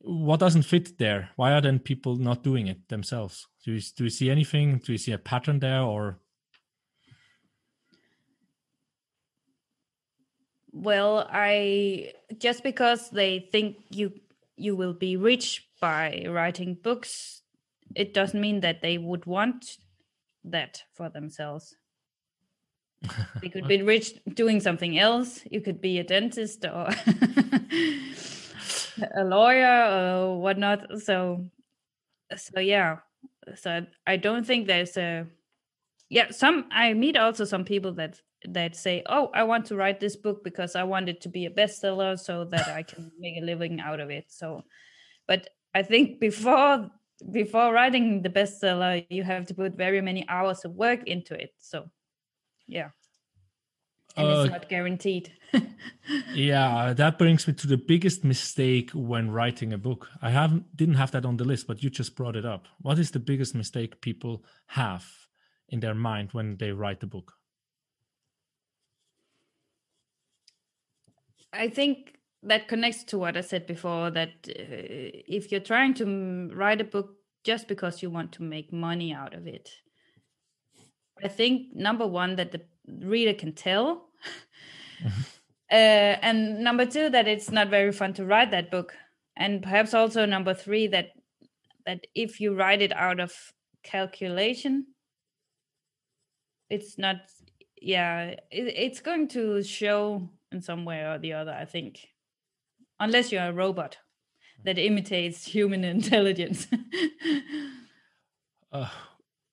what doesn't fit there? Why are then people not doing it themselves? Do you do you see anything? Do you see a pattern there, or Well, I just because they think you you will be rich by writing books, it doesn't mean that they would want that for themselves they could be rich doing something else. You could be a dentist or a lawyer or whatnot. So so yeah. So i don't think there's a yeah some i meet also some people that that say oh i want to write this book because i want it to be a bestseller so that i can make a living out of it. So but i think before before writing the bestseller you have to put very many hours of work into it. So yeah and Uh, it's not guaranteed yeah, that brings me to the biggest mistake when writing a book. I haven't didn't have that on the list, but you just brought it up. What is the biggest mistake people have in their mind when they write the book? I think that connects to what I said before that uh, if you're trying to m- write a book just because you want to make money out of it, I think number one, that the reader can tell. uh, and number two, that it's not very fun to write that book. And perhaps also number three, that that if you write it out of calculation, it's not yeah it, it's going to show in some way or the other i think unless you're a robot that imitates human intelligence Uh,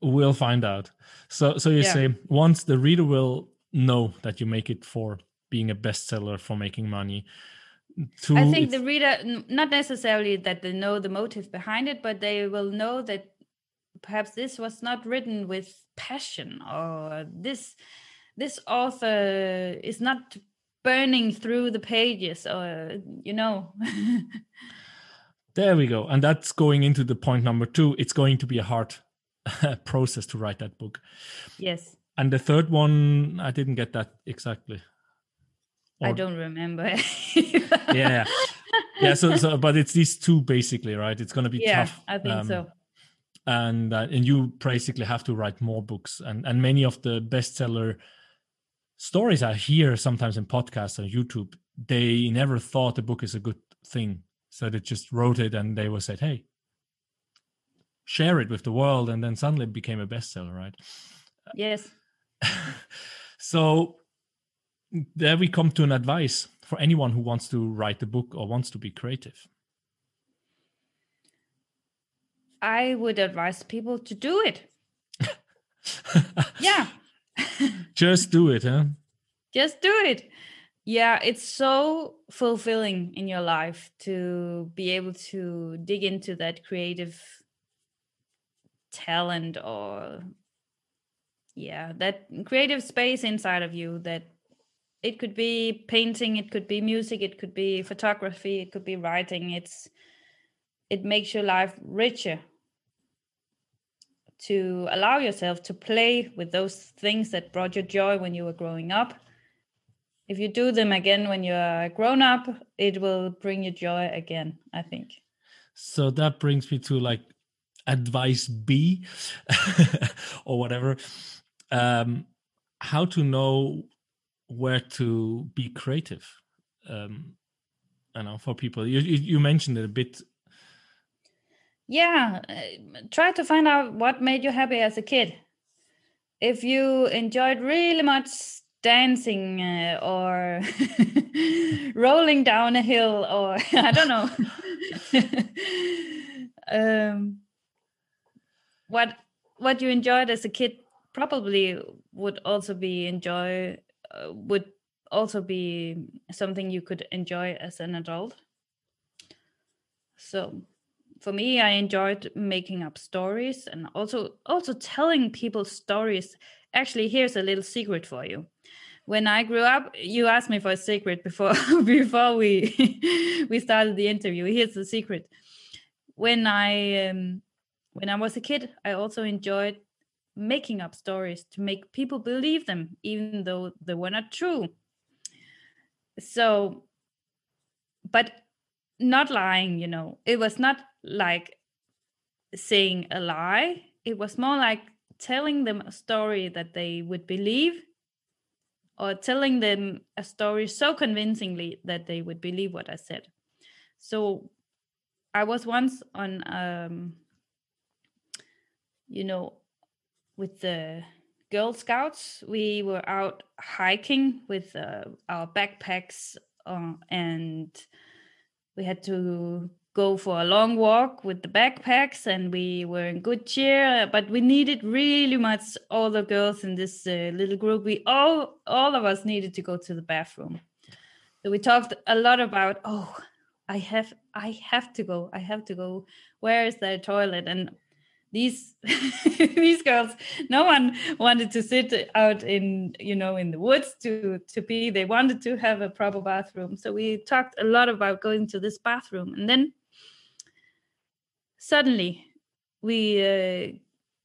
we'll find out. So, so you Yeah. say once the reader will know that you make it for being a bestseller for making money. Two, i think the reader not necessarily that they know the motive behind it but they will know that perhaps this was not written with passion or this this author is not burning through the pages or you know There we go. And that's going into the point number two. It's going to be a hard process to write that book. yes And the third one, I didn't get that exactly. i don't remember Yeah. Yeah. So, so, but it's these two basically, right? It's going to be yeah tough. i think um, so And uh, and you basically have to write more books. And and many of the bestseller stories I hear sometimes in podcasts or YouTube, they never thought a book is a good thing. So they just wrote it and they were said, hey, share it with the world. And then suddenly it became a bestseller, right? yes so there we come to an advice for anyone who wants to write a book or wants to be creative. I would advise people to do it. yeah, Just do it, huh? just do it. Yeah, it's so fulfilling in your life to be able to dig into that creative talent or yeah, that creative space inside of you that it could be painting, it could be music, it could be photography, it could be writing. It's it makes your life richer to allow yourself to play with those things that brought you joy when you were growing up. If you do them again when you're grown up, it will bring you joy again, I think. So that brings me to like advice B or whatever. Um, how to know where to be creative. Um, I know for people, you, you mentioned it a bit. Yeah, uh, try to find out what made you happy as a kid. If you enjoyed really much dancing uh, or rolling down a hill or I don't know. um, what what you enjoyed as a kid probably would also be enjoy uh, would also be something you could enjoy as an adult. So for me i enjoyed making up stories and also also telling people stories. Actually here's a little secret for you. When i grew up you asked me for a secret before before we we started the interview. Here's the secret. When i um, when i was a kid i also enjoyed making up stories to make people believe them even though they were not true. So but not lying you know. It was not like saying a lie. It was more like telling them a story that they would believe or telling them a story so convincingly that they would believe what i said. So i was once on um you know, with the Girl Scouts, we were out hiking with uh, our backpacks, uh, and we had to go for a long walk with the backpacks and we were in good cheer but we needed really much all the girls in this uh, little group. We all all of us needed to go to the bathroom. So we talked a lot about oh i have i have to go i have to go. Where is the toilet? And these these girls no one wanted to sit out in you know in the woods to to be they wanted to have a proper bathroom. So we talked a lot about going to this bathroom. And then suddenly we uh,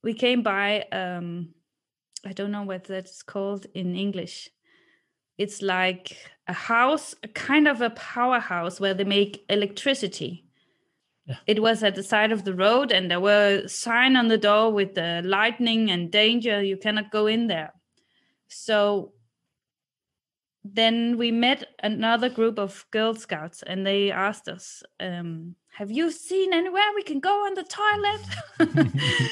we came by um i don't know what that's called in english. It's like a house a kind of a powerhouse where they make electricity Yeah. it was at the side of the road and there were sign on the door with the lightning and danger. You cannot go in there. So then we met another group of girl scouts and they asked us um, have you seen anywhere we can go on the toilet?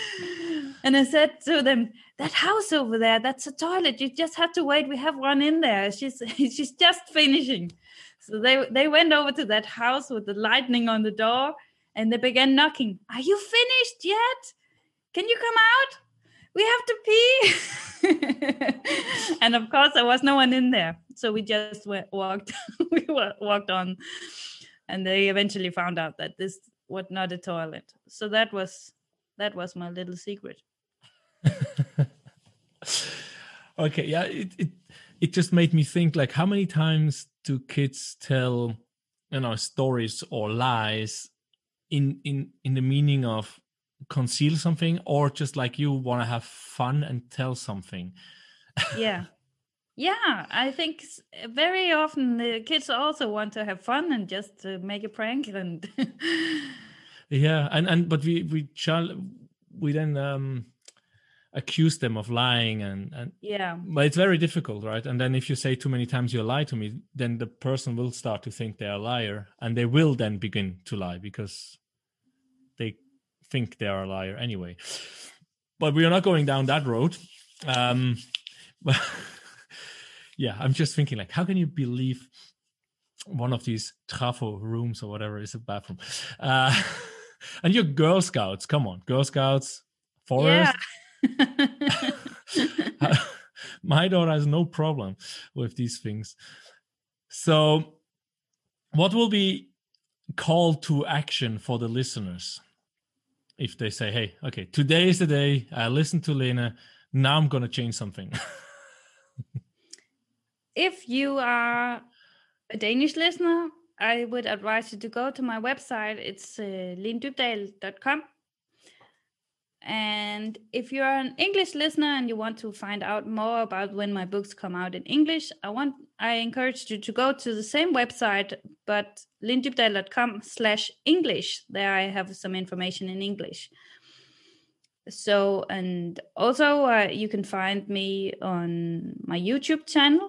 And i said to them that house over there that's a toilet. You just have to wait. We have one in there. She's she's just finishing. So they they went over to that house with the lightning on the door and they began knocking. Are you finished yet? Can you come out? We have to pee. And of course there was no one in there. So we just went, walked we walked on. And they eventually found out that this was not a toilet. So that was that was my little secret. Okay yeah it, it it just made me think like how many times do kids tell you know stories or lies in in in the meaning of conceal something or just like you want to have fun and tell something. Yeah. Yeah i think very often the kids also want to have fun and just uh, make a prank and yeah and and but we we shall we then um accuse them of lying and and yeah. but it's very difficult right? And then if you say too many times you lie to me then the person will start to think they're a liar and they will then begin to lie because they think they are a liar anyway. But we are not going down that road. Um but yeah i'm just thinking like how can you believe one of these trafo rooms or whatever is a bathroom? Uh and you're girl scouts come on. Girl scouts forest? Yeah my daughter has no problem with these things so what will be call to action for the listeners if they say hey okay today is the day i listened to Lene now i'm going to change something if you are a Danish listener, I would advise you to go to my website. It's uh, lenedybdahl.com. And if you're an English listener and you want to find out more about when my books come out in English, I want I encourage you to go to the same website, but lenedybdahl.com slash English. There I have some information in English. So, and also uh, you can find me on my YouTube channel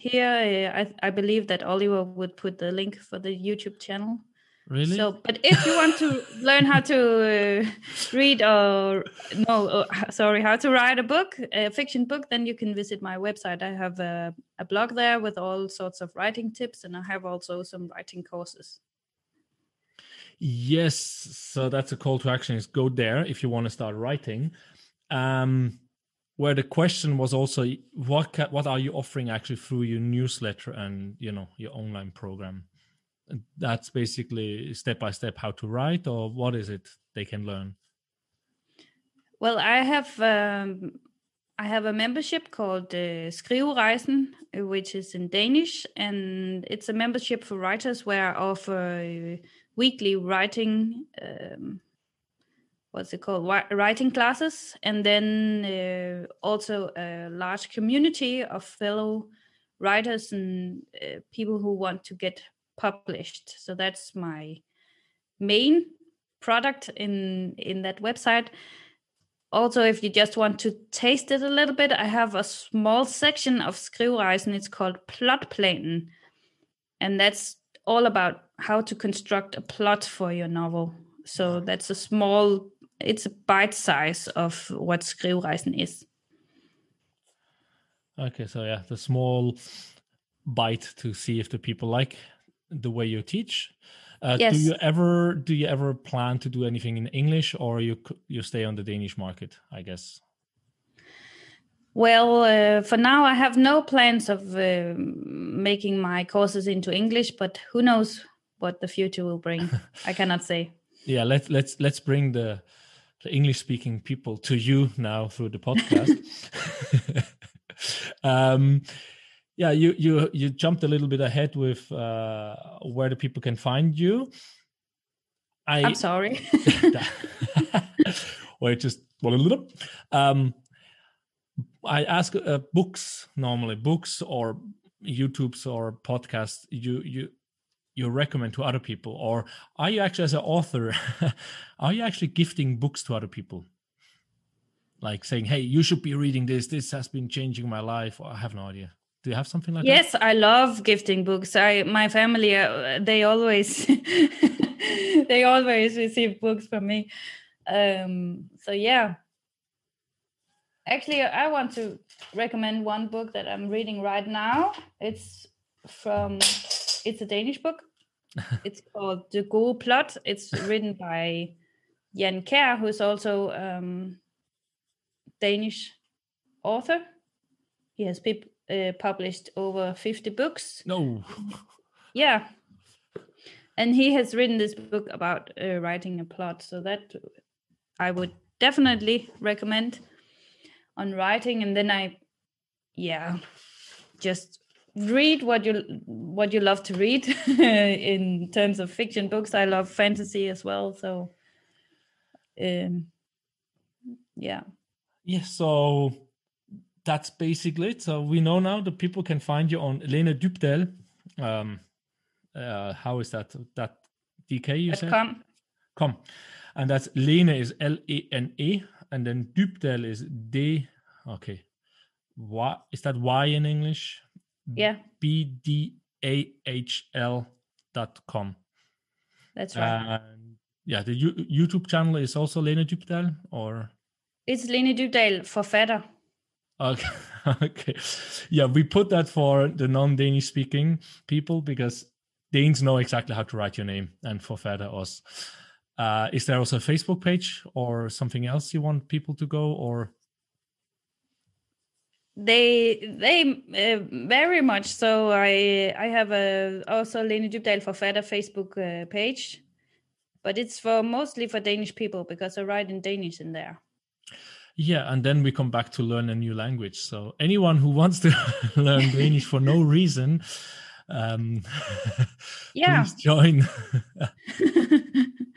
here I, I believe that oliver would put the link for the youtube channel really? So but if you want to learn how to uh, read or no uh, sorry how to write a book a fiction book then you can visit my website. I have a, a blog there with all sorts of writing tips and i have also some writing courses. Yes so that's a call to action is go there if you want to start writing. Um where the question was also what what are you offering actually through your newsletter and you know your online program that's basically step by step how to write or what is it they can learn? Well i have um, i have a membership called uh, skriverejsen which is in danish and it's a membership for writers where i offer uh, weekly writing um, what's it called? Writing classes and then uh, also a large community of fellow writers and uh, people who want to get published. So that's my main product in in that website. Also if you just want to taste it a little bit i have a small section of skriverejsen it's called plotplanen and that's all about how to construct a plot for your novel. So mm-hmm. that's a small it's a bite size of what Skriverejsen is. Okay, so yeah, the small bite to see if the people like the way you teach. Uh, Yes. Do you ever do you ever plan to do anything in English, or you you stay on the Danish market? I guess. Well, uh, for now, I have no plans of uh, making my courses into English, but who knows what the future will bring? I cannot say. Yeah, let's let's let's bring the the English speaking people to you now through the podcast. um, yeah, you you you jumped a little bit ahead with uh, where the people can find you. I I'm sorry. or it just um i ask uh, books normally books or youtubes or podcasts you you you recommend to other people or are you actually as an author are you actually gifting books to other people like saying hey you should be reading this this has been changing my life or i have no idea do you have something like that yes, I love gifting books. I my family uh, they always they always receive books from me. Um, so yeah. Actually, I want to recommend one book that I'm reading right now. It's from it's a Danish book. it's called Det Gode Plot. It's written by Jan Kjær, who's also um, Danish author. He has peop uh, published over 50 books. no Yeah. And he has written this book about uh, writing a plot. So that I would definitely recommend on writing. And then I, yeah, just read what you what you love to read in terms of fiction books. I love fantasy as well. So, um, yeah. Yeah, so that's basically it. So we know now that people can find you on Lene Dybdahl. Um, uh, how is that? That DK you Dot said? com. Com. And that's Lene is L E N E, and then Dybdahl is D. Okay. What is that Y in English? Yeah, B D A H L dot com. that's right. And yeah, the U- YouTube channel is also Lene Dybdahl, or it's Lene Dybdahl, forfatter. Okay. Yeah, we put that for the non-Danish speaking people because Danes know exactly how to write your name and forfatter us. Uh, is there also a Facebook page or something else you want people to go or they they uh, very much so i i have a also Lena Lene for forfatter facebook uh, page but it's for mostly for danish people because i write in danish in there yeah, and then we come back to learn a new language. So anyone who wants to learn Danish for no reason, um, Yeah. please join.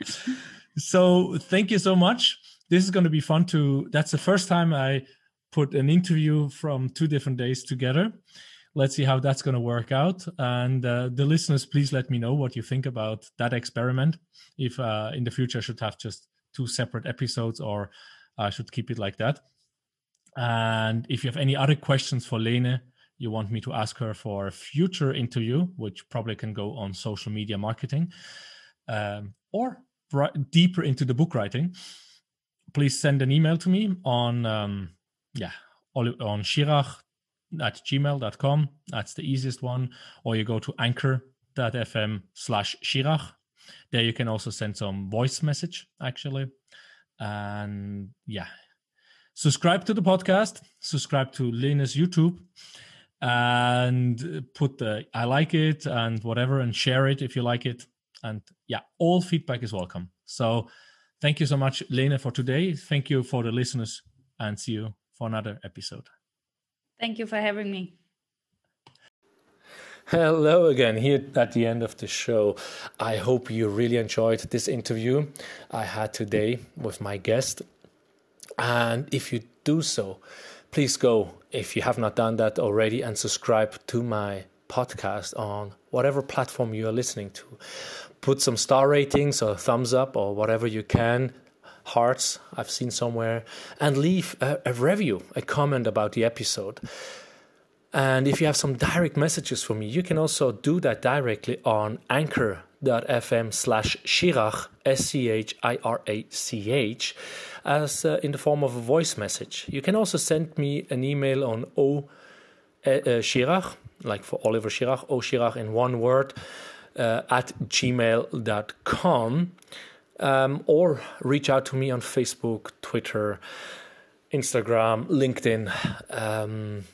so thank you so much. This is going to be fun to. That's the first time I put an interview from two different days together. Let's see how that's going to work out. And uh, the listeners, please let me know what you think about that experiment. If uh, in the future I should have just two separate episodes or I should keep it like that. And if you have any other questions for Lene, you want me to ask her for a future interview, which probably can go on social media marketing um, or bri- deeper into the book writing, please send an email to me on, um, yeah, on schirach at gmail.com. That's the easiest one. Or you go to anchor.fm slash schirach. There you can also send some voice message, actually. And yeah, subscribe to the podcast, subscribe to Lene's YouTube, and put the I like it and whatever, and share it if you like it. And yeah, all feedback is welcome. So thank you so much, Lena, for today. Thank you for the listeners, and see you for another episode. thank you for having me Hello again, here at the end of the show. I hope you really enjoyed this interview I had today with my guest. And if you do so, please go, if you have not done that already, and subscribe to my podcast on whatever platform you are listening to. Put some star ratings or thumbs up or whatever you can, hearts I've seen somewhere, and leave a, a review, a comment about the episode. And if you have some direct messages for me, you can also do that directly on anchor.fm slash Schirach, S-C-H-I-R-A-C-H, as uh, in the form of a voice message. You can also send me an email on o uh, Schirach, like for Oliver Schirach, o Schirach in one word, uh, at gmail.com. Um, or reach out to me on Facebook, Twitter, Instagram, LinkedIn. Um,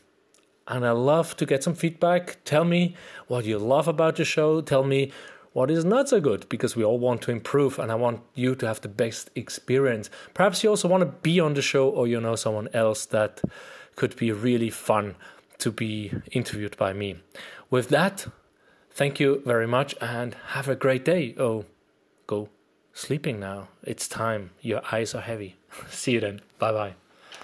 and I love to get some feedback. Tell me what you love about the show. Tell me what is not so good because we all want to improve and I want you to have the best experience. Perhaps you also want to be on the show or you know someone else that could be really fun to be interviewed by me. With that, thank you very much and have a great day. Oh, go sleeping now. It's time. Your eyes are heavy. See you then. Bye bye.